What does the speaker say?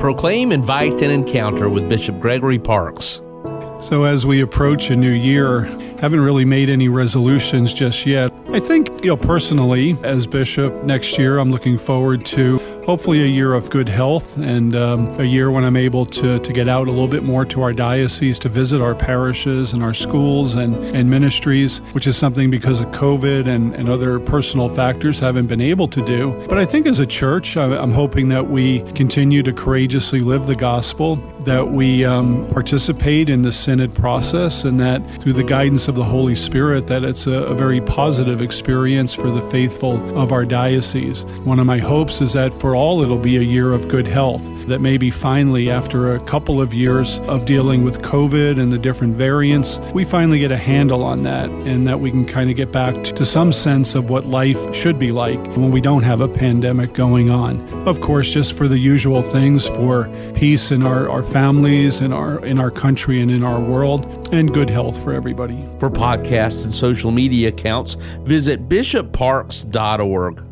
Proclaim, invite, and encounter with Bishop Gregory Parkes. So, as we approach a new year, haven't really made any resolutions just yet. I think, you know, personally, as bishop next year, I'm looking forward to hopefully a year of good health and um, a year when I'm able to, to get out a little bit more to our diocese to visit our parishes and our schools and, and ministries, which is something because of COVID and, and other personal factors haven't been able to do. But I think as a church, I'm hoping that we continue to courageously live the gospel, that we um, participate in the synod process, and that through the guidance of the Holy Spirit, that it's a, a very positive experience for the faithful of our diocese. One of my hopes is that for all it'll be a year of good health, that maybe finally, after a couple of years of dealing with COVID and the different variants, we finally get a handle on that and that we can kind of get back to some sense of what life should be like when we don't have a pandemic going on. Of course, just for the usual things for peace in our, our families, in our in our country and in our world, and good health for everybody. For podcasts and social media accounts, visit bishopparkes.org.